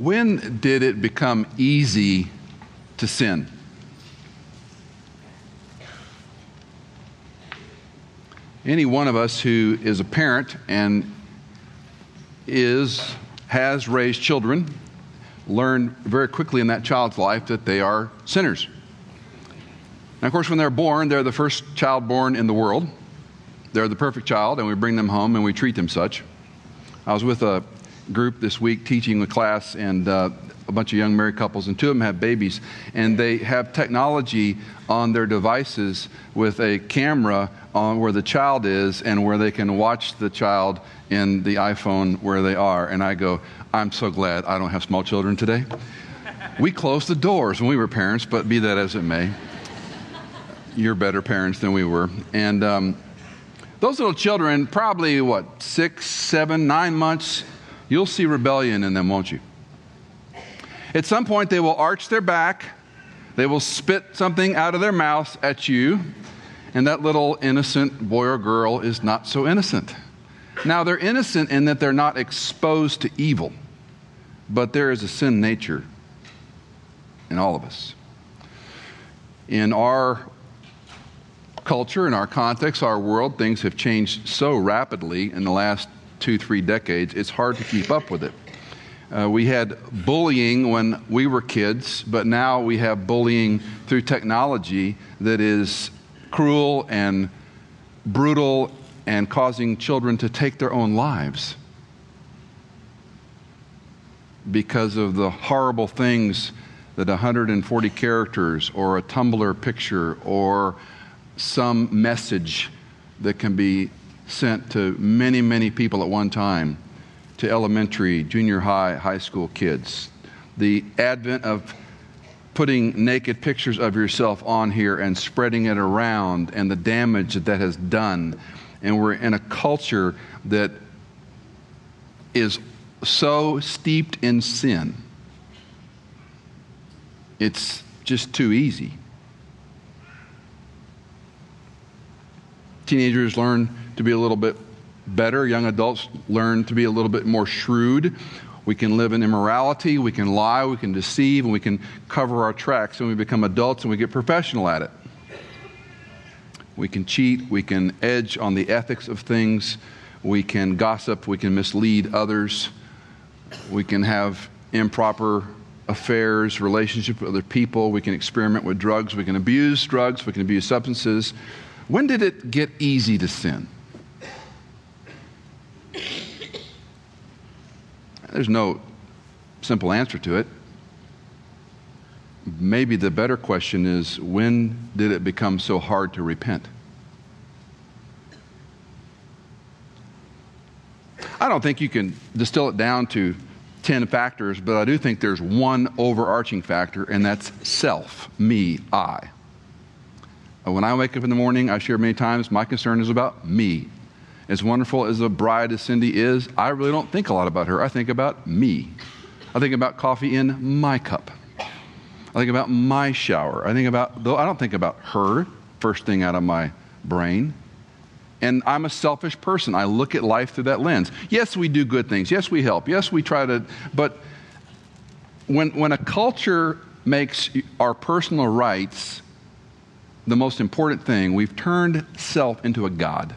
When did it become easy to sin? Any one of us who is a parent and is has raised children learn very quickly in that child's life that they are sinners. And of course, when they're born, they're the first child born in the world. They're the perfect child, and we bring them home and we treat them such. I was with a group this week teaching a class, and uh, a bunch of young married couples, and two of them have babies, and they have technology on their devices with a camera on where the child is and where they can watch the child in the iPhone where they are. And I go, I'm so glad I don't have small children today. we closed the doors when we were parents, but be that as it may, you're better parents than we were. And um, those little children, probably what, six, seven, nine months, you'll see rebellion in them, won't you? At some point, they will arch their back, they will spit something out of their mouth at you, and that little innocent boy or girl is not so innocent. Now, they're innocent in that they're not exposed to evil, but there is a sin nature in all of us. In our culture, in our context, our world, things have changed so rapidly in the last two, three decades, it's hard to keep up with it. Uh, we had bullying when we were kids, but now we have bullying through technology that is cruel and brutal and causing children to take their own lives because of the horrible things that 140 characters or a Tumblr picture or some message that can be sent to many, many people at one time to elementary, junior high, high school kids. The advent of putting naked pictures of yourself on here and spreading it around and the damage that that has done. And we're in a culture that is so steeped in sin. It's just too easy. Teenagers learn to be a little bit better. Young adults learn to be a little bit more shrewd. We can live in immorality, we can lie, we can deceive, and we can cover our tracks, and we become adults and we get professional at it. We can cheat, we can edge on the ethics of things, we can gossip, we can mislead others, we can have improper affairs, relationships with other people, we can experiment with drugs, we can abuse drugs, we can abuse substances. When did it get easy to sin? There's no simple answer to it. Maybe the better question is when did it become so hard to repent? I don't think you can distill it down to 10 factors, but I do think there's one overarching factor, and that's self, me, I. When I wake up in the morning, I share many times, my concern is about me, as wonderful as a bride as Cindy is, I really don't think a lot about her. I think about me. I think about coffee in my cup. I think about my shower. I think about, though I don't think about her first thing out of my brain. And I'm a selfish person. I look at life through that lens. Yes, we do good things. Yes, we help. Yes, we try to, but when, when a culture makes our personal rights the most important thing, we've turned self into a God.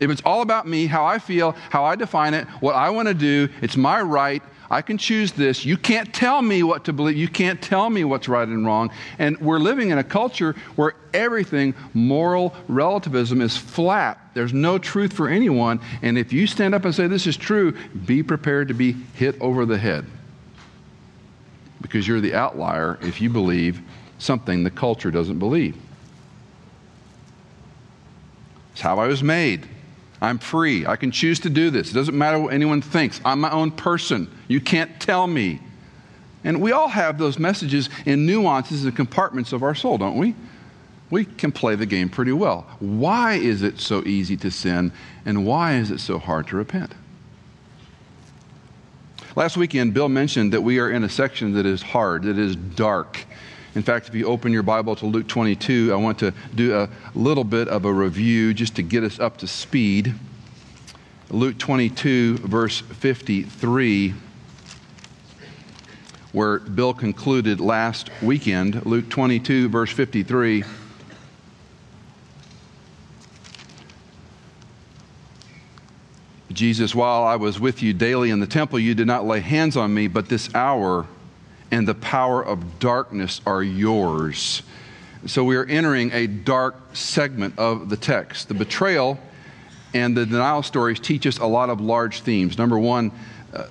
If it's all about me, how I feel, how I define it, what I want to do, it's my right. I can choose this. You can't tell me what to believe. You can't tell me what's right and wrong. And we're living in a culture where everything, moral relativism, is flat. There's no truth for anyone. And if you stand up and say this is true, be prepared to be hit over the head. Because you're the outlier if you believe something the culture doesn't believe. It's how I was made. I'm free. I can choose to do this. It doesn't matter what anyone thinks. I'm my own person. You can't tell me. And we all have those messages in nuances and compartments of our soul, don't we? We can play the game pretty well. Why is it so easy to sin, and why is it so hard to repent? Last weekend, Bill mentioned that we are in a section that is hard, that is dark. In fact, if you open your Bible to Luke 22, I want to do a little bit of a review just to get us up to speed. Luke 22, verse 53, where Bill concluded last weekend. Luke 22, verse 53. Jesus, while I was with you daily in the temple, you did not lay hands on me, but this hour and the power of darkness are yours. So we are entering a dark segment of the text. The betrayal and the denial stories teach us a lot of large themes. Number one, uh,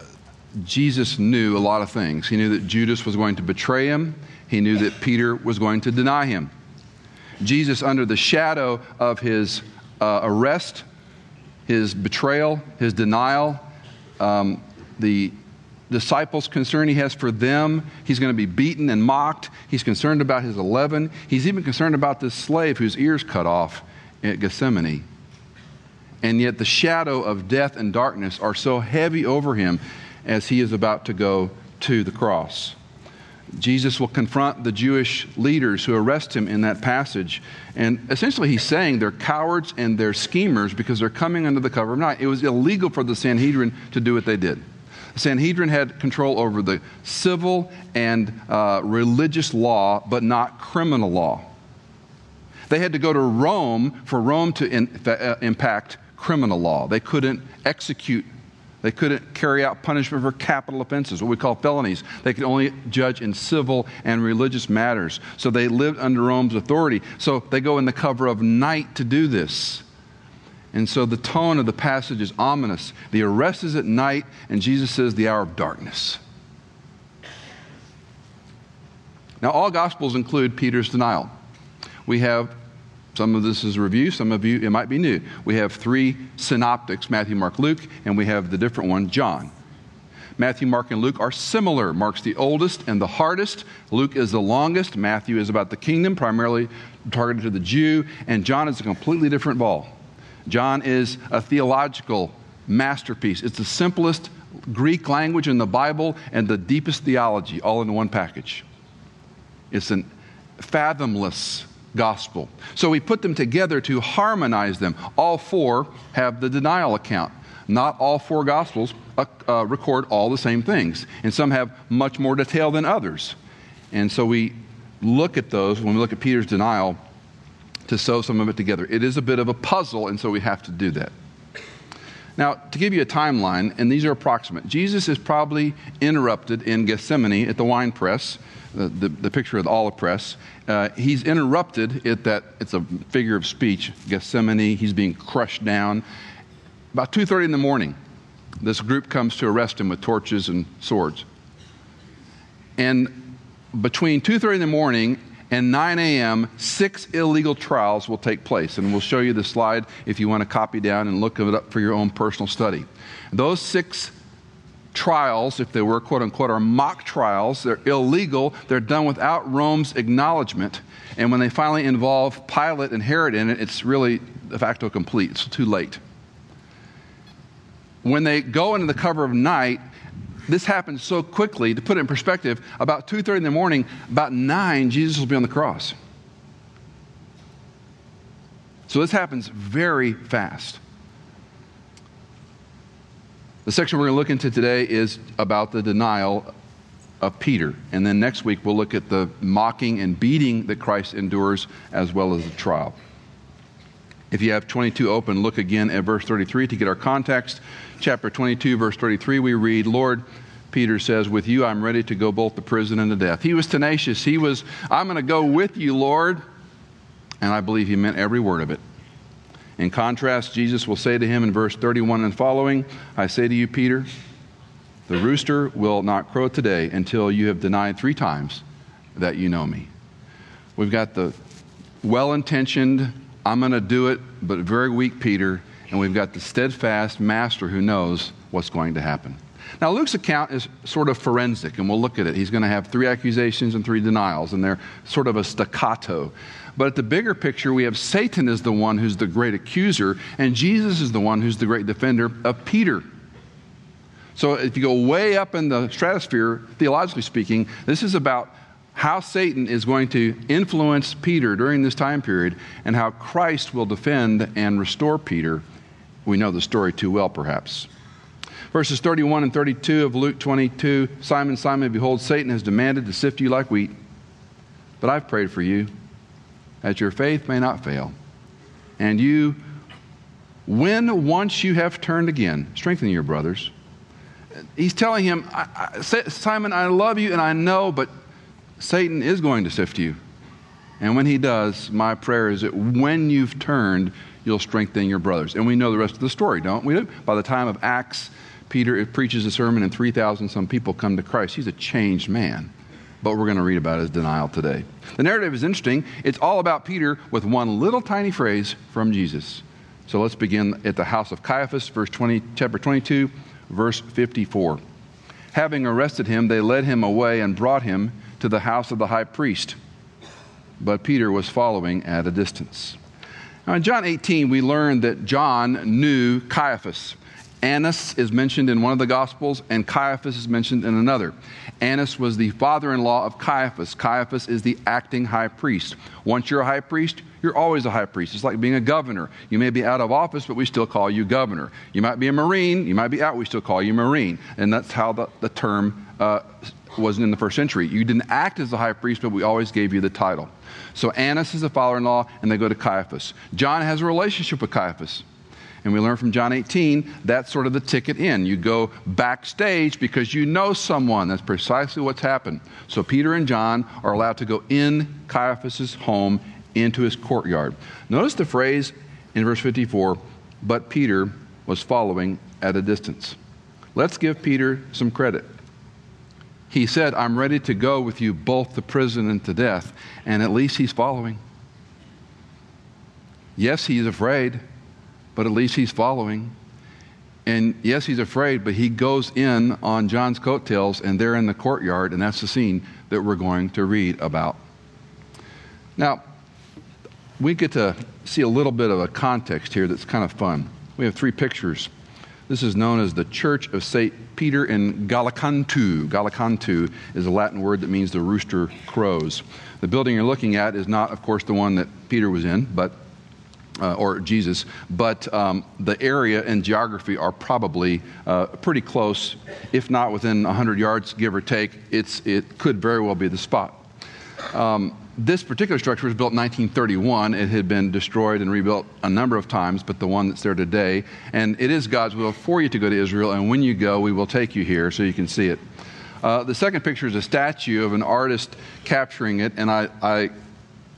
Jesus knew a lot of things. He knew that Judas was going to betray him, he knew that Peter was going to deny him. Jesus, under the shadow of his uh, arrest, his betrayal, his denial, um, the disciples' concern he has for them. He's going to be beaten and mocked. He's concerned about his 11. He's even concerned about this slave whose ears cut off at Gethsemane. And yet, the shadow of death and darkness are so heavy over him as he is about to go to the cross. Jesus will confront the Jewish leaders who arrest him in that passage. And essentially, he's saying they're cowards and they're schemers because they're coming under the cover of night. It was illegal for the Sanhedrin to do what they did. Sanhedrin had control over the civil and uh, religious law, but not criminal law. They had to go to Rome for Rome to in, uh, impact criminal law. They couldn't execute they couldn't carry out punishment for capital offenses, what we call felonies. They could only judge in civil and religious matters. So they lived under Rome's authority. So they go in the cover of night to do this. And so the tone of the passage is ominous. The arrest is at night, and Jesus says the hour of darkness. Now, all Gospels include Peter's denial. We have some of this is review, some of you, it might be new. We have three synoptics Matthew, Mark, Luke, and we have the different one, John. Matthew, Mark, and Luke are similar. Mark's the oldest and the hardest. Luke is the longest. Matthew is about the kingdom, primarily targeted to the Jew. And John is a completely different ball. John is a theological masterpiece. It's the simplest Greek language in the Bible and the deepest theology all in one package. It's an fathomless gospel. So we put them together to harmonize them. All four have the denial account. Not all four gospels uh, uh, record all the same things, and some have much more detail than others. And so we look at those when we look at Peter's denial to sew some of it together. It is a bit of a puzzle, and so we have to do that. Now, to give you a timeline, and these are approximate, Jesus is probably interrupted in Gethsemane at the wine press the, the, the picture of the olive press. Uh, he's interrupted at that, it's a figure of speech, Gethsemane, he's being crushed down. About 2.30 in the morning, this group comes to arrest him with torches and swords. And between 2.30 in the morning and 9 a.m., six illegal trials will take place. And we'll show you the slide if you want to copy down and look it up for your own personal study. Those six trials, if they were quote unquote, are mock trials. They're illegal. They're done without Rome's acknowledgement. And when they finally involve Pilate and Herod in it, it's really de facto complete. It's too late. When they go into the cover of night, this happens so quickly. To put it in perspective, about 2.30 in the morning, about 9, Jesus will be on the cross. So this happens very fast. The section we're going to look into today is about the denial of Peter. And then next week, we'll look at the mocking and beating that Christ endures as well as the trial. If you have 22 open, look again at verse 33 to get our context. Chapter 22, verse 33, we read, Lord, Peter says, With you I'm ready to go both to prison and to death. He was tenacious. He was, I'm going to go with you, Lord. And I believe he meant every word of it. In contrast, Jesus will say to him in verse 31 and following, I say to you, Peter, the rooster will not crow today until you have denied three times that you know me. We've got the well intentioned, I'm going to do it, but very weak Peter, and we've got the steadfast master who knows what's going to happen. Now, Luke's account is sort of forensic, and we'll look at it. He's going to have three accusations and three denials, and they're sort of a staccato. But at the bigger picture, we have Satan is the one who's the great accuser, and Jesus is the one who's the great defender of Peter. So if you go way up in the stratosphere, theologically speaking, this is about how Satan is going to influence Peter during this time period and how Christ will defend and restore Peter we know the story too well, perhaps. Verses 31 and 32 of Luke 22 Simon, Simon, behold, Satan has demanded to sift you like wheat, but I've prayed for you, that your faith may not fail. And you, when once you have turned again, strengthen your brothers. He's telling him, I, I, Simon, I love you and I know, but Satan is going to sift you. And when he does, my prayer is that when you've turned, you'll strengthen your brothers. And we know the rest of the story, don't we? By the time of Acts, Peter preaches a sermon and 3,000 some people come to Christ. He's a changed man. But we're going to read about his denial today. The narrative is interesting. It's all about Peter with one little tiny phrase from Jesus. So let's begin at the house of Caiaphas, verse 20, chapter 22, verse 54. Having arrested him, they led him away and brought him to the house of the high priest. But Peter was following at a distance. Now, in John 18, we learn that John knew Caiaphas. Annas is mentioned in one of the Gospels, and Caiaphas is mentioned in another. Annas was the father in law of Caiaphas. Caiaphas is the acting high priest. Once you're a high priest, you're always a high priest. It's like being a governor. You may be out of office, but we still call you governor. You might be a Marine, you might be out, we still call you Marine. And that's how the, the term uh, was in the first century. You didn't act as the high priest, but we always gave you the title. So Annas is the father in law, and they go to Caiaphas. John has a relationship with Caiaphas. And we learn from John 18, that's sort of the ticket in. You go backstage because you know someone. That's precisely what's happened. So Peter and John are allowed to go in Caiaphas' home into his courtyard. Notice the phrase in verse 54 but Peter was following at a distance. Let's give Peter some credit. He said, I'm ready to go with you both to prison and to death. And at least he's following. Yes, he's afraid but at least he's following. And yes, he's afraid, but he goes in on John's coattails, and they're in the courtyard, and that's the scene that we're going to read about. Now, we get to see a little bit of a context here that's kind of fun. We have three pictures. This is known as the Church of St. Peter in Gallicantu. Gallicantu is a Latin word that means the rooster crows. The building you're looking at is not, of course, the one that Peter was in, but uh, or Jesus, but um, the area and geography are probably uh, pretty close, if not within 100 yards, give or take. It's, it could very well be the spot. Um, this particular structure was built in 1931. It had been destroyed and rebuilt a number of times, but the one that's there today. And it is God's will for you to go to Israel, and when you go, we will take you here so you can see it. Uh, the second picture is a statue of an artist capturing it, and I, I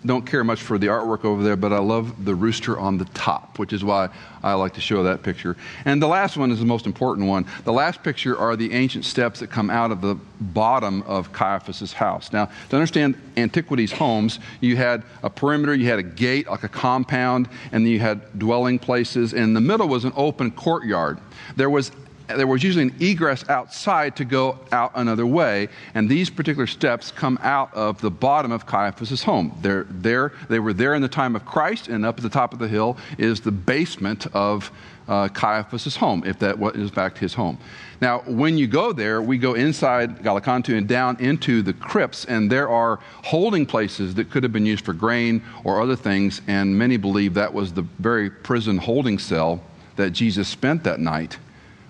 don't care much for the artwork over there, but I love the rooster on the top, which is why I like to show that picture. And the last one is the most important one. The last picture are the ancient steps that come out of the bottom of Caiaphas's house. Now, to understand antiquities homes, you had a perimeter, you had a gate, like a compound, and then you had dwelling places, and in the middle was an open courtyard. There was there was usually an egress outside to go out another way, and these particular steps come out of the bottom of Caiaphas' home. They're there, they were there in the time of Christ, and up at the top of the hill is the basement of uh, Caiaphas' home, if that was in fact his home. Now, when you go there, we go inside Gallicantu and down into the crypts, and there are holding places that could have been used for grain or other things, and many believe that was the very prison holding cell that Jesus spent that night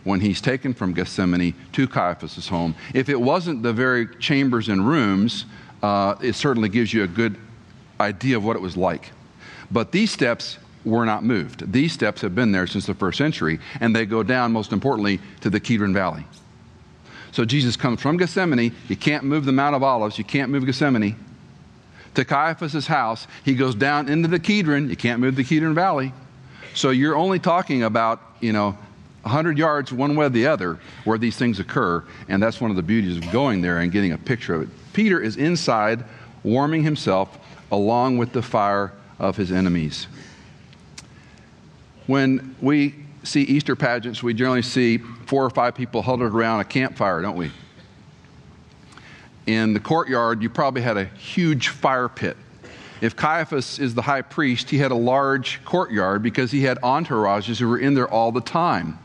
when he's taken from Gethsemane to Caiaphas' home. If it wasn't the very chambers and rooms, uh, it certainly gives you a good idea of what it was like. But these steps were not moved. These steps have been there since the first century, and they go down, most importantly, to the Kidron Valley. So Jesus comes from Gethsemane. You can't move the Mount of Olives. You can't move Gethsemane. To Caiaphas' house, he goes down into the Kidron. You can't move the Kidron Valley. So you're only talking about, you know, 100 yards one way or the other where these things occur, and that's one of the beauties of going there and getting a picture of it. Peter is inside warming himself along with the fire of his enemies. When we see Easter pageants, we generally see four or five people huddled around a campfire, don't we? In the courtyard, you probably had a huge fire pit. If Caiaphas is the high priest, he had a large courtyard because he had entourages who were in there all the time.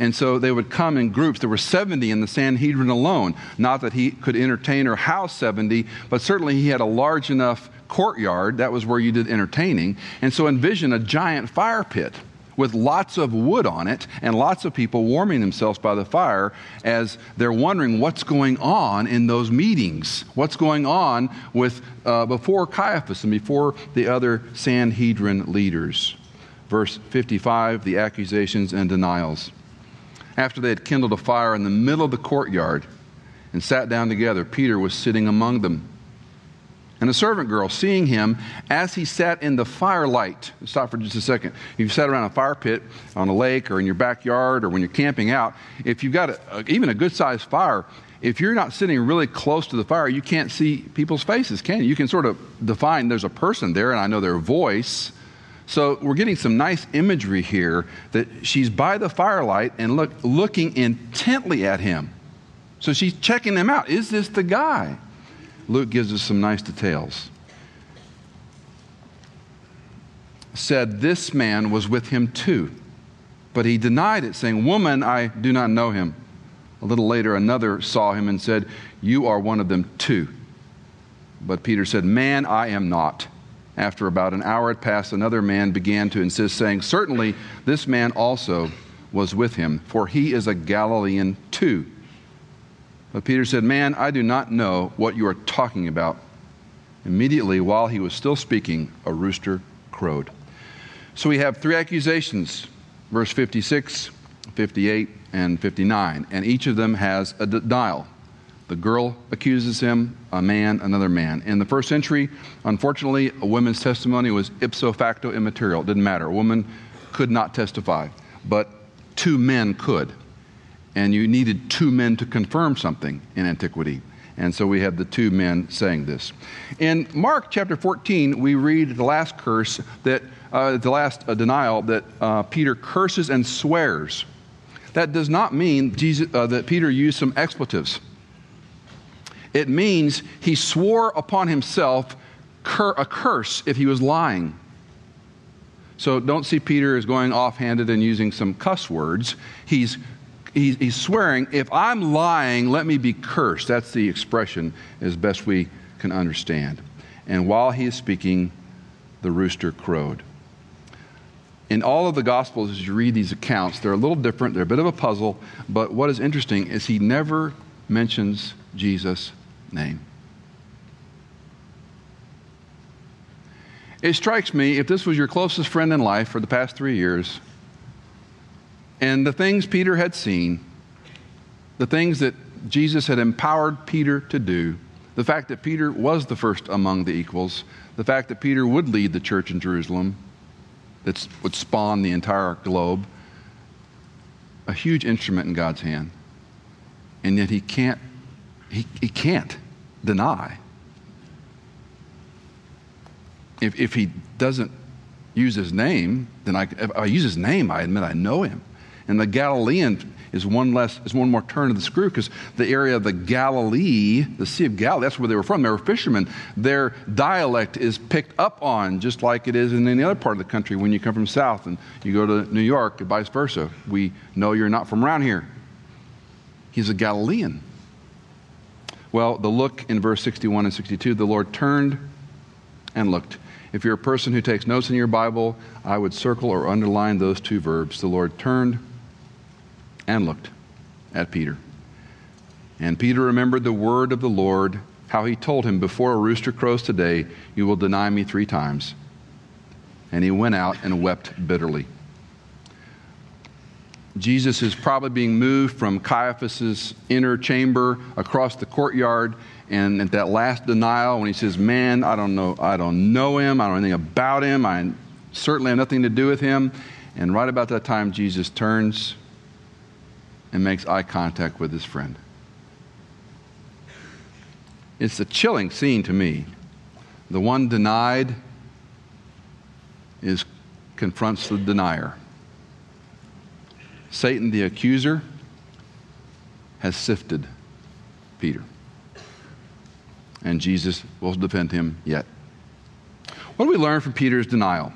And so they would come in groups. There were 70 in the Sanhedrin alone. Not that he could entertain or house 70, but certainly he had a large enough courtyard. That was where you did entertaining. And so envision a giant fire pit with lots of wood on it and lots of people warming themselves by the fire as they're wondering what's going on in those meetings. What's going on with uh, before Caiaphas and before the other Sanhedrin leaders. Verse 55 the accusations and denials. After they had kindled a fire in the middle of the courtyard and sat down together, Peter was sitting among them. And a servant girl, seeing him as he sat in the firelight, stop for just a second. If you sat around a fire pit on a lake or in your backyard or when you're camping out, if you've got a, even a good sized fire, if you're not sitting really close to the fire, you can't see people's faces, can you? You can sort of define there's a person there, and I know their voice. So we're getting some nice imagery here that she's by the firelight and look, looking intently at him. So she's checking him out. Is this the guy? Luke gives us some nice details. Said this man was with him too, but he denied it, saying, Woman, I do not know him. A little later, another saw him and said, You are one of them too. But Peter said, Man, I am not. After about an hour had passed, another man began to insist, saying, Certainly this man also was with him, for he is a Galilean too. But Peter said, Man, I do not know what you are talking about. Immediately, while he was still speaking, a rooster crowed. So we have three accusations verse 56, 58, and 59. And each of them has a denial. The girl accuses him, a man, another man. In the first century, unfortunately, a woman's testimony was ipso facto immaterial. It didn't matter. A woman could not testify, but two men could and you needed two men to confirm something in antiquity. And so we have the two men saying this. In Mark chapter 14, we read the last curse that, uh, the last uh, denial that uh, Peter curses and swears. That does not mean Jesus, uh, that Peter used some expletives. It means he swore upon himself cur- a curse if he was lying. So don't see Peter as going offhanded and using some cuss words. He's he's, he's swearing, if I'm lying, let me be cursed. That's the expression as best we can understand. And while he is speaking, the rooster crowed. In all of the Gospels, as you read these accounts, they're a little different. They're a bit of a puzzle. But what is interesting is he never mentions Jesus' name. It strikes me if this was your closest friend in life for the past three years, and the things Peter had seen, the things that Jesus had empowered Peter to do, the fact that Peter was the first among the equals, the fact that Peter would lead the church in Jerusalem, that would spawn the entire globe, a huge instrument in God's hand. And yet he can't, he, he can't deny. If, if he doesn't use his name, then I, if I use his name, I admit I know him. And the Galilean is one less is one more turn of the screw because the area of the Galilee, the Sea of Galilee, that's where they were from. They were fishermen. Their dialect is picked up on just like it is in any other part of the country when you come from south and you go to New York and vice versa. We know you're not from around here. He's a Galilean. Well, the look in verse 61 and 62, the Lord turned and looked. If you're a person who takes notes in your Bible, I would circle or underline those two verbs. The Lord turned and looked at Peter. And Peter remembered the word of the Lord, how he told him, Before a rooster crows today, you will deny me three times. And he went out and wept bitterly. Jesus is probably being moved from Caiaphas's inner chamber across the courtyard. And at that last denial, when he says, Man, I don't know, I don't know him, I don't know anything about him, I certainly have nothing to do with him. And right about that time, Jesus turns and makes eye contact with his friend. It's a chilling scene to me. The one denied is confronts the denier. Satan the accuser has sifted Peter. And Jesus will defend him yet. What do we learn from Peter's denial?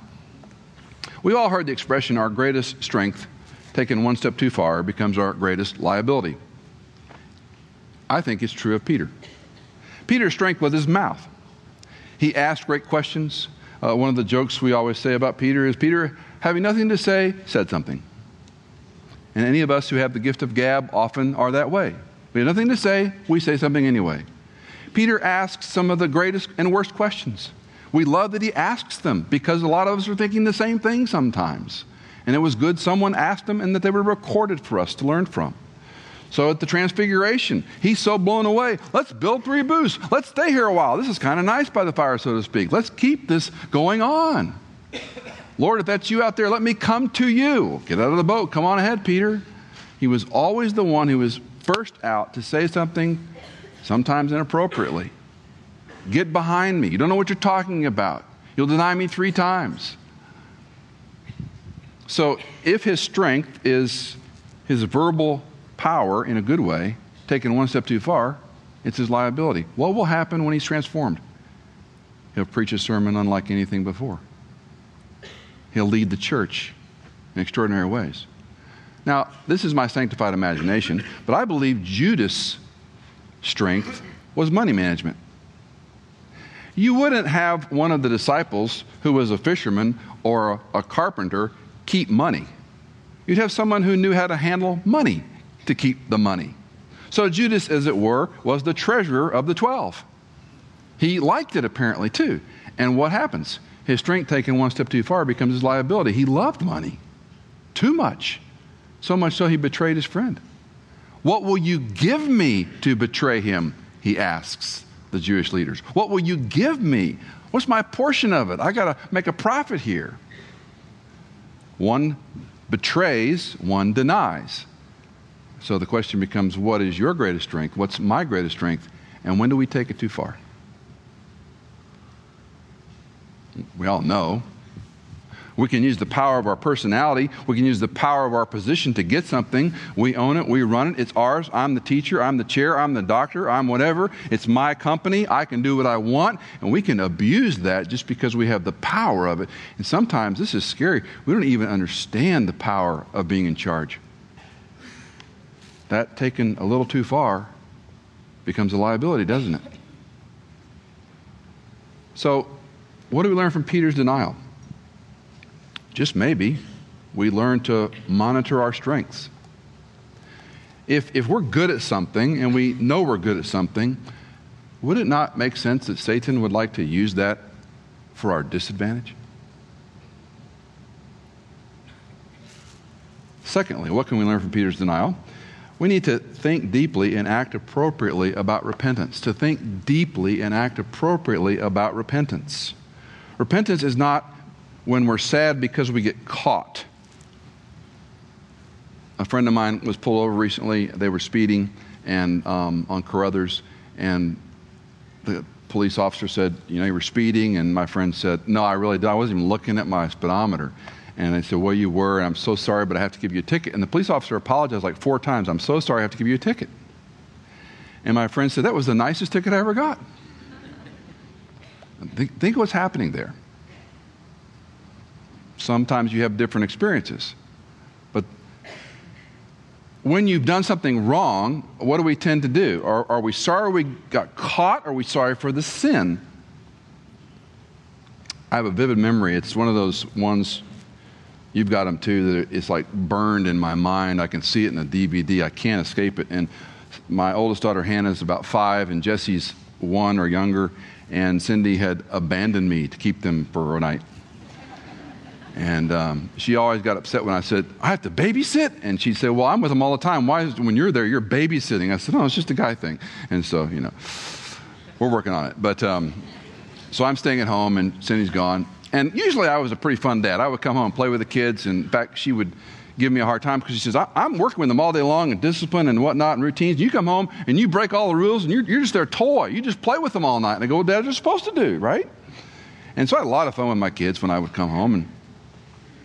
We've all heard the expression, our greatest strength taken one step too far becomes our greatest liability. I think it's true of Peter. Peter's strength was his mouth. He asked great questions Uh, one of the jokes we always say about Peter is Peter, having nothing to say, said something. And any of us who have the gift of gab often are that way. We have nothing to say, we say something anyway. Peter asks some of the greatest and worst questions. We love that he asks them because a lot of us are thinking the same thing sometimes. And it was good someone asked them and that they were recorded for us to learn from. So at the Transfiguration, he's so blown away. Let's build three booths. Let's stay here a while. This is kind of nice by the fire, so to speak. Let's keep this going on. Lord, if that's you out there, let me come to you. Get out of the boat. Come on ahead, Peter. He was always the one who was first out to say something, sometimes inappropriately. Get behind me. You don't know what you're talking about. You'll deny me three times. So, if his strength is his verbal power in a good way, taken one step too far, it's his liability. What will happen when he's transformed? He'll preach a sermon unlike anything before. He'll lead the church in extraordinary ways. Now, this is my sanctified imagination, but I believe Judas' strength was money management. You wouldn't have one of the disciples who was a fisherman or a, a carpenter keep money. You'd have someone who knew how to handle money to keep the money. So Judas, as it were, was the treasurer of the 12. He liked it apparently too. And what happens? His strength taken one step too far becomes his liability. He loved money too much. So much so he betrayed his friend. What will you give me to betray him? He asks the Jewish leaders. What will you give me? What's my portion of it? I got to make a profit here. One betrays, one denies. So the question becomes what is your greatest strength? What's my greatest strength? And when do we take it too far? We all know we can use the power of our personality. We can use the power of our position to get something. We own it. We run it. It's ours. I'm the teacher. I'm the chair. I'm the doctor. I'm whatever. It's my company. I can do what I want. And we can abuse that just because we have the power of it. And sometimes this is scary. We don't even understand the power of being in charge. That taken a little too far becomes a liability, doesn't it? So, what do we learn from Peter's denial? just maybe, we learn to monitor our strengths. If, if we're good at something and we know we're good at something, would it not make sense that Satan would like to use that for our disadvantage? Secondly, what can we learn from Peter's denial? We need to think deeply and act appropriately about repentance. To think deeply and act appropriately about repentance. Repentance is not when we're sad because we get caught. A friend of mine was pulled over recently. They were speeding and um, on Carruthers, and the police officer said, "You know, you were speeding." And my friend said, "No, I really did. I wasn't even looking at my speedometer." And they said, Well, you were, and I'm so sorry, but I have to give you a ticket. And the police officer apologized like four times. I'm so sorry, I have to give you a ticket. And my friend said, That was the nicest ticket I ever got. Think, think what's happening there. Sometimes you have different experiences. But when you've done something wrong, what do we tend to do? Are, are we sorry we got caught? Or are we sorry for the sin? I have a vivid memory. It's one of those ones, you've got them too, that it's like burned in my mind. I can see it in the DVD. I can't escape it. And my oldest daughter, Hannah, is about five, and Jesse's one or younger. And Cindy had abandoned me to keep them for a night. And um, she always got upset when I said, I have to babysit? And she'd say, Well, I'm with them all the time. Why, is, when you're there, you're babysitting? I said, No, it's just a guy thing. And so, you know, we're working on it. But um, so I'm staying at home, and Cindy's gone. And usually I was a pretty fun dad. I would come home and play with the kids. And in fact, she would give me a hard time because she says, I'm working with them all day long and discipline and whatnot and routines. You come home and you break all the rules and you're, you're just their toy. You just play with them all night. And I go, well, Dad, you're supposed to do, right? And so I had a lot of fun with my kids when I would come home. And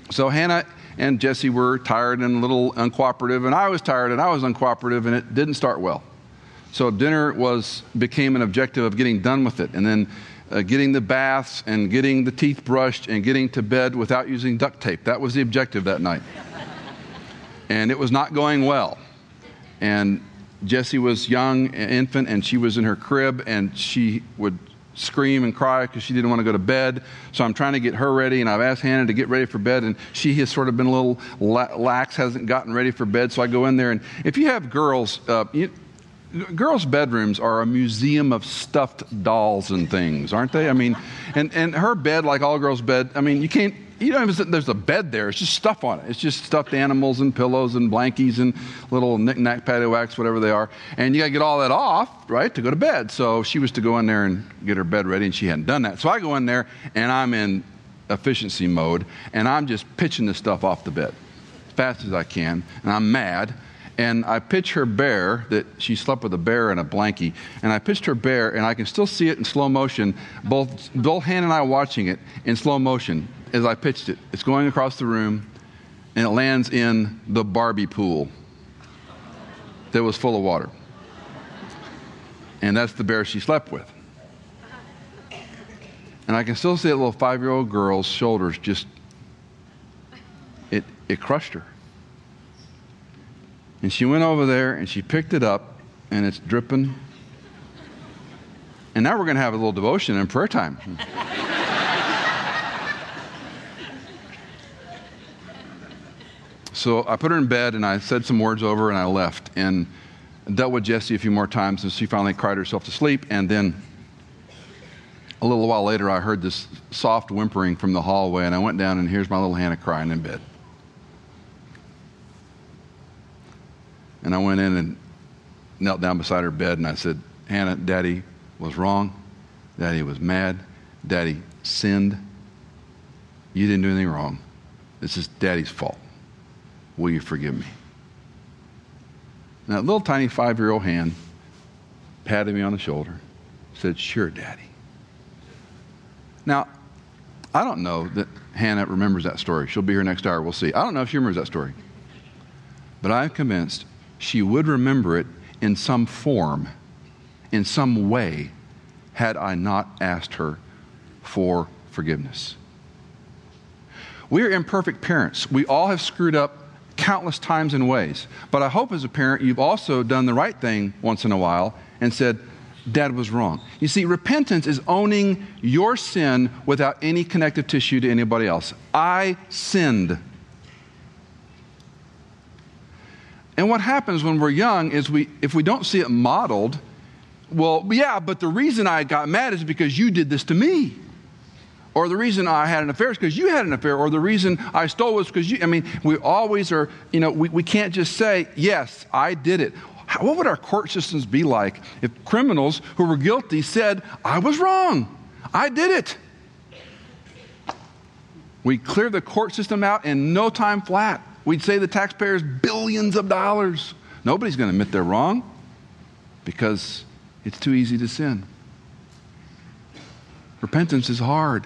so Hannah and Jesse were tired and a little uncooperative, and I was tired and I was uncooperative, and it didn't start well. So dinner was became an objective of getting done with it, and then uh, getting the baths and getting the teeth brushed and getting to bed without using duct tape. That was the objective that night, and it was not going well. And Jesse was young, infant, and she was in her crib, and she would scream and cry because she didn't want to go to bed. So I'm trying to get her ready, and I've asked Hannah to get ready for bed, and she has sort of been a little lax, hasn't gotten ready for bed. So I go in there, and if you have girls, uh, you, girls' bedrooms are a museum of stuffed dolls and things, aren't they? I mean, and, and her bed, like all girls' bed, I mean, you can't you don't even there's a bed there. It's just stuff on it. It's just stuffed animals and pillows and blankies and little knick-knack paddywhacks, whatever they are. And you got to get all that off, right, to go to bed. So she was to go in there and get her bed ready, and she hadn't done that. So I go in there, and I'm in efficiency mode, and I'm just pitching the stuff off the bed as fast as I can, and I'm mad. And I pitch her bear that she slept with a bear and a blankie. And I pitched her bear, and I can still see it in slow motion. Both Bill Han and I watching it in slow motion as I pitched it. It's going across the room and it lands in the Barbie pool that was full of water. And that's the bear she slept with. And I can still see that little five year old girl's shoulders just, it, it crushed her. And she went over there and she picked it up and it's dripping. And now we're going to have a little devotion and prayer time. So I put her in bed and I said some words over and I left and dealt with Jessie a few more times and she finally cried herself to sleep. And then a little while later, I heard this soft whimpering from the hallway and I went down and here's my little Hannah crying in bed. And I went in and knelt down beside her bed and I said, Hannah, Daddy was wrong. Daddy was mad. Daddy sinned. You didn't do anything wrong. This is Daddy's fault. Will you forgive me? And that little tiny five year old hand patted me on the shoulder, said, Sure, Daddy. Now, I don't know that Hannah remembers that story. She'll be here next hour. We'll see. I don't know if she remembers that story. But I'm convinced she would remember it in some form, in some way, had I not asked her for forgiveness. We are imperfect parents. We all have screwed up countless times and ways. But I hope as a parent, you've also done the right thing once in a while and said, Dad was wrong. You see, repentance is owning your sin without any connective tissue to anybody else. I sinned. And what happens when we're young is we, if we don't see it modeled, well, yeah, but the reason I got mad is because you did this to me. Or the reason I had an affair is because you had an affair. Or the reason I stole was because you. I mean, we always are, you know, we, we can't just say, yes, I did it. How, what would our court systems be like if criminals who were guilty said, I was wrong, I did it? We'd clear the court system out in no time flat. We'd save the taxpayers billions of dollars. Nobody's going to admit they're wrong because it's too easy to sin. Repentance is hard.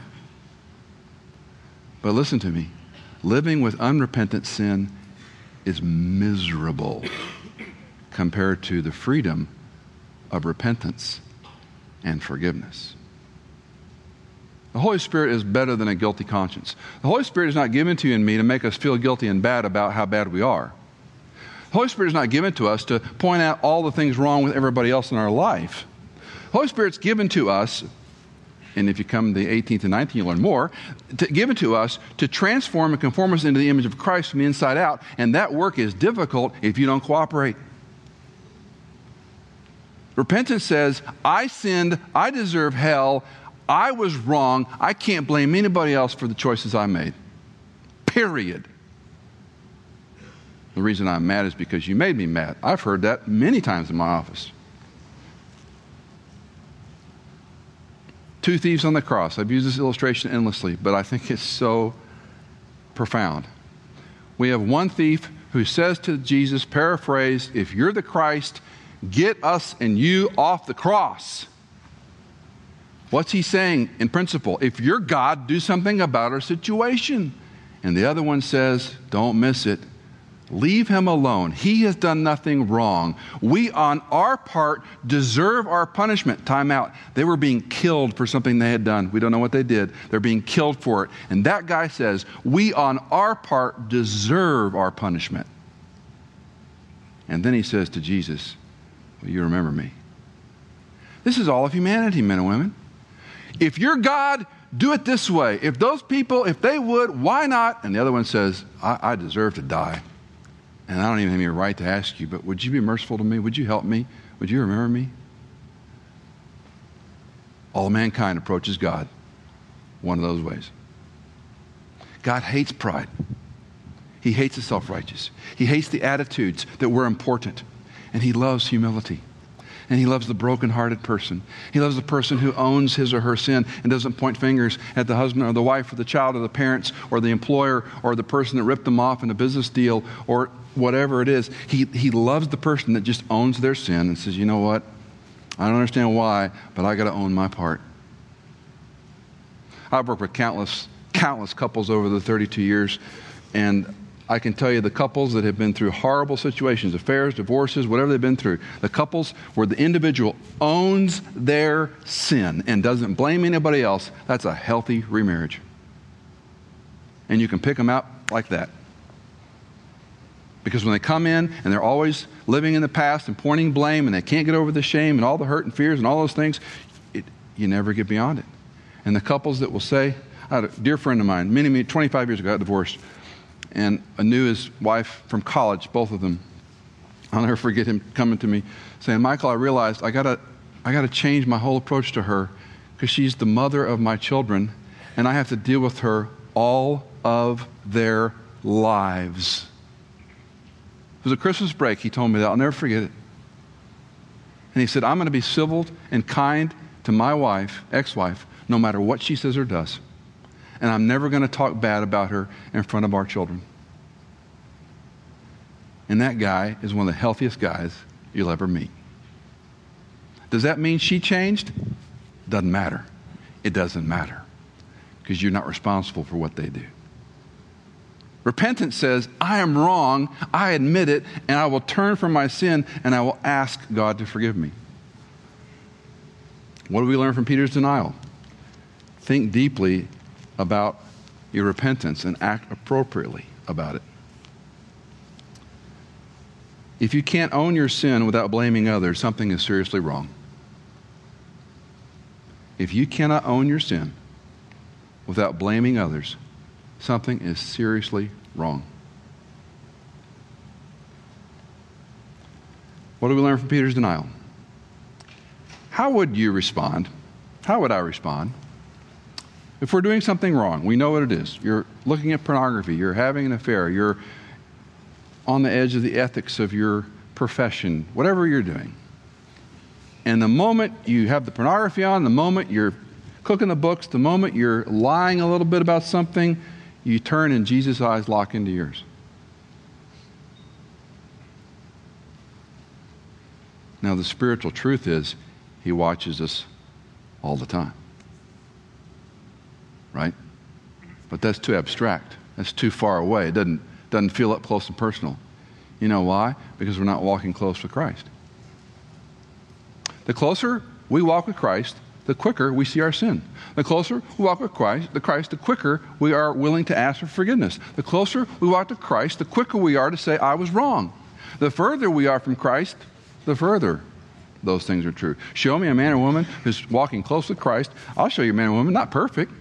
But listen to me living with unrepentant sin is miserable compared to the freedom of repentance and forgiveness. The Holy Spirit is better than a guilty conscience. The Holy Spirit is not given to you and me to make us feel guilty and bad about how bad we are. The Holy Spirit is not given to us to point out all the things wrong with everybody else in our life. The Holy Spirit's given to us and if you come the 18th and 19th, you learn more, to, given to us to transform and conform us into the image of Christ from the inside out. And that work is difficult if you don't cooperate. Repentance says, I sinned, I deserve hell, I was wrong, I can't blame anybody else for the choices I made. Period. The reason I'm mad is because you made me mad. I've heard that many times in my office. Two thieves on the cross. I've used this illustration endlessly, but I think it's so profound. We have one thief who says to Jesus, paraphrased, If you're the Christ, get us and you off the cross. What's he saying in principle? If you're God, do something about our situation. And the other one says, Don't miss it. Leave him alone. He has done nothing wrong. We, on our part, deserve our punishment. Time out. They were being killed for something they had done. We don't know what they did. They're being killed for it. And that guy says, We, on our part, deserve our punishment. And then he says to Jesus, Will you remember me? This is all of humanity, men and women. If you're God, do it this way. If those people, if they would, why not? And the other one says, I, I deserve to die. And I don't even have any right to ask you, but would you be merciful to me? Would you help me? Would you remember me? All mankind approaches God one of those ways. God hates pride. He hates the self righteous. He hates the attitudes that were important. And He loves humility. And He loves the broken-hearted person. He loves the person who owns his or her sin and doesn't point fingers at the husband or the wife or the child or the parents or the employer or the person that ripped them off in a business deal or whatever it is. He, he loves the person that just owns their sin and says, you know what? I don't understand why, but I got to own my part. I've worked with countless, countless couples over the 32 years, and I can tell you the couples that have been through horrible situations, affairs, divorces, whatever they've been through, the couples where the individual owns their sin and doesn't blame anybody else, that's a healthy remarriage. And you can pick them out like that. Because when they come in and they're always living in the past and pointing blame and they can't get over the shame and all the hurt and fears and all those things, it, you never get beyond it. And the couples that will say, I had a dear friend of mine, many, many, 25 years ago, got divorced, and I knew his wife from college, both of them. I'll never forget him coming to me saying, Michael, I realized I gotta, I gotta change my whole approach to her because she's the mother of my children, and I have to deal with her all of their lives. It was a Christmas break. He told me that. I'll never forget it. And he said, I'm going to be civil and kind to my wife, ex wife, no matter what she says or does. And I'm never going to talk bad about her in front of our children. And that guy is one of the healthiest guys you'll ever meet. Does that mean she changed? Doesn't matter. It doesn't matter because you're not responsible for what they do. Repentance says, I am wrong, I admit it, and I will turn from my sin and I will ask God to forgive me. What do we learn from Peter's denial? Think deeply about your repentance and act appropriately about it. If you can't own your sin without blaming others, something is seriously wrong. If you cannot own your sin without blaming others, something is seriously wrong. What do we learn from Peter's denial? How would you respond? How would I respond? If we're doing something wrong, we know what it is. You're looking at pornography, you're having an affair, you're on the edge of the ethics of your profession, whatever you're doing. And the moment you have the pornography on, the moment you're cooking the books, the moment you're lying a little bit about something, you turn and Jesus' eyes lock into yours. Now, the spiritual truth is, He watches us all the time. Right? But that's too abstract. That's too far away. It doesn't, doesn't feel up close and personal. You know why? Because we're not walking close with Christ. The closer we walk with Christ, the quicker we see our sin. The closer we walk with Christ, the Christ, the quicker we are willing to ask for forgiveness. The closer we walk to Christ, the quicker we are to say, I was wrong. The further we are from Christ, the further those things are true. Show me a man or woman who's walking close with Christ. I'll show you a man or woman, not perfect,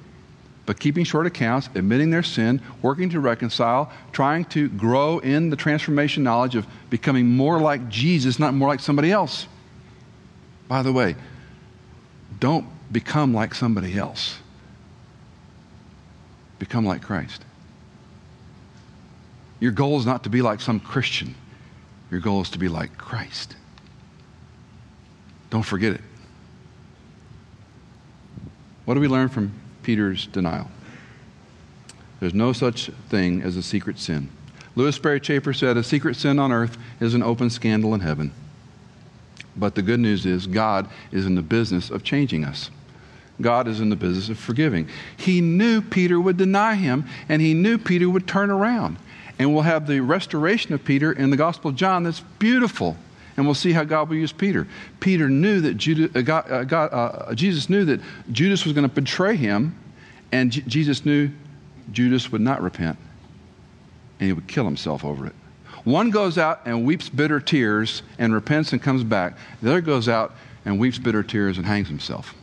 but keeping short accounts, admitting their sin, working to reconcile, trying to grow in the transformation knowledge of becoming more like Jesus, not more like somebody else. By the way, don't become like somebody else. Become like Christ. Your goal is not to be like some Christian. Your goal is to be like Christ. Don't forget it. What do we learn from Peter's denial? There's no such thing as a secret sin. Lewis Sperry Chafer said, A secret sin on earth is an open scandal in heaven. But the good news is, God is in the business of changing us. God is in the business of forgiving. He knew Peter would deny him, and he knew Peter would turn around. And we'll have the restoration of Peter in the Gospel of John that's beautiful. And we'll see how God will use Peter. Peter knew that Judas, uh, God, uh, God, uh, Jesus knew that Judas was going to betray him, and J- Jesus knew Judas would not repent, and he would kill himself over it. One goes out and weeps bitter tears and repents and comes back. The other goes out and weeps bitter tears and hangs himself.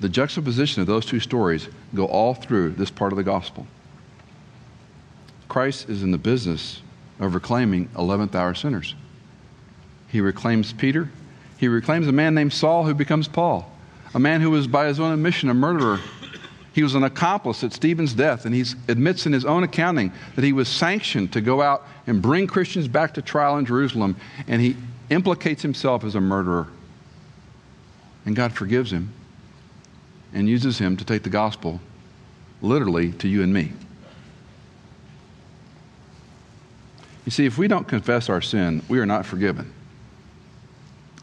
the juxtaposition of those two stories go all through this part of the gospel. Christ is in the business of reclaiming 11th hour sinners. He reclaims Peter. He reclaims a man named Saul who becomes Paul, a man who was by his own admission a murderer. He was an accomplice at Stephen's death, and he admits in his own accounting that he was sanctioned to go out and bring Christians back to trial in Jerusalem, and he implicates himself as a murderer. And God forgives him and uses him to take the gospel literally to you and me. You see, if we don't confess our sin, we are not forgiven.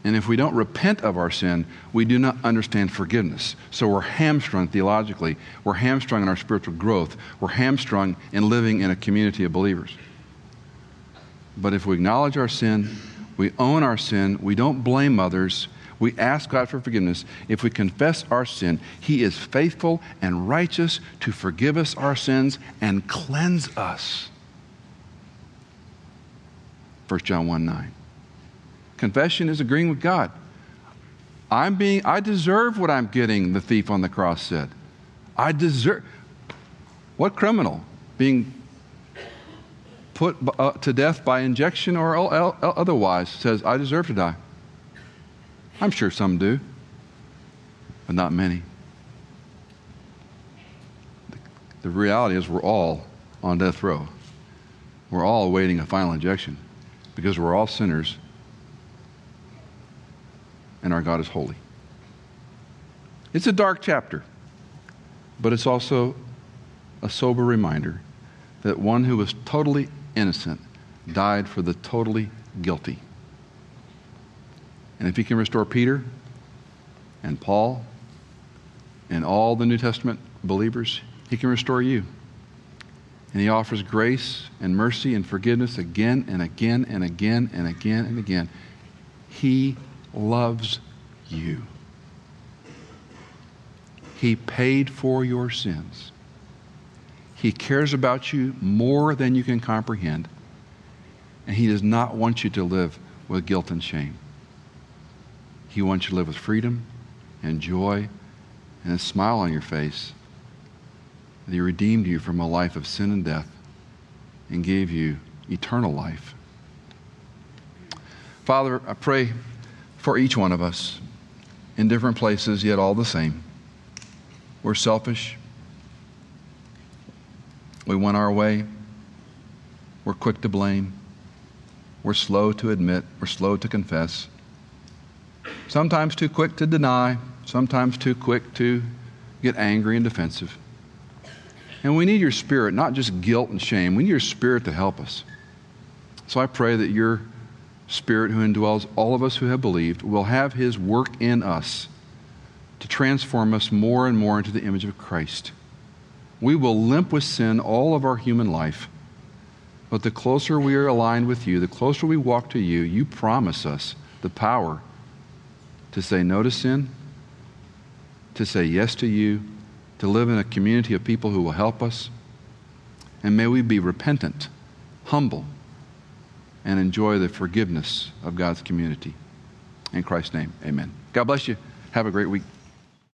And if we don't repent of our sin, we do not understand forgiveness. So we're hamstrung theologically. We're hamstrung in our spiritual growth. We're hamstrung in living in a community of believers. But if we acknowledge our sin, we own our sin, we don't blame others, we ask God for forgiveness. If we confess our sin, He is faithful and righteous to forgive us our sins and cleanse us. 1 John 1 9. Confession is agreeing with God. I'm being, I deserve what I'm getting, the thief on the cross said. I deserve. What criminal being put uh, to death by injection or otherwise says, I deserve to die? I'm sure some do, but not many. The reality is, we're all on death row. We're all awaiting a final injection because we're all sinners and our God is holy. It's a dark chapter, but it's also a sober reminder that one who was totally innocent died for the totally guilty. And if he can restore Peter and Paul and all the New Testament believers, he can restore you. And he offers grace and mercy and forgiveness again and again and again and again and again. He loves you. He paid for your sins. He cares about you more than you can comprehend. And He does not want you to live with guilt and shame. He wants you to live with freedom and joy and a smile on your face. That He redeemed you from a life of sin and death and gave you eternal life. Father, I pray for each one of us in different places, yet all the same. We're selfish. We want our way. We're quick to blame. We're slow to admit. We're slow to confess sometimes too quick to deny, sometimes too quick to get angry and defensive. And we need your spirit, not just guilt and shame. We need your spirit to help us. So I pray that your spirit, who indwells all of us who have believed, will have his work in us to transform us more and more into the image of Christ. We will limp with sin all of our human life. But the closer we are aligned with you, the closer we walk to you, you promise us the power to say no to sin, to say yes to you, to live in a community of people who will help us. And may we be repentant, humble, and enjoy the forgiveness of God's community. In Christ's name, amen. God bless you. Have a great week.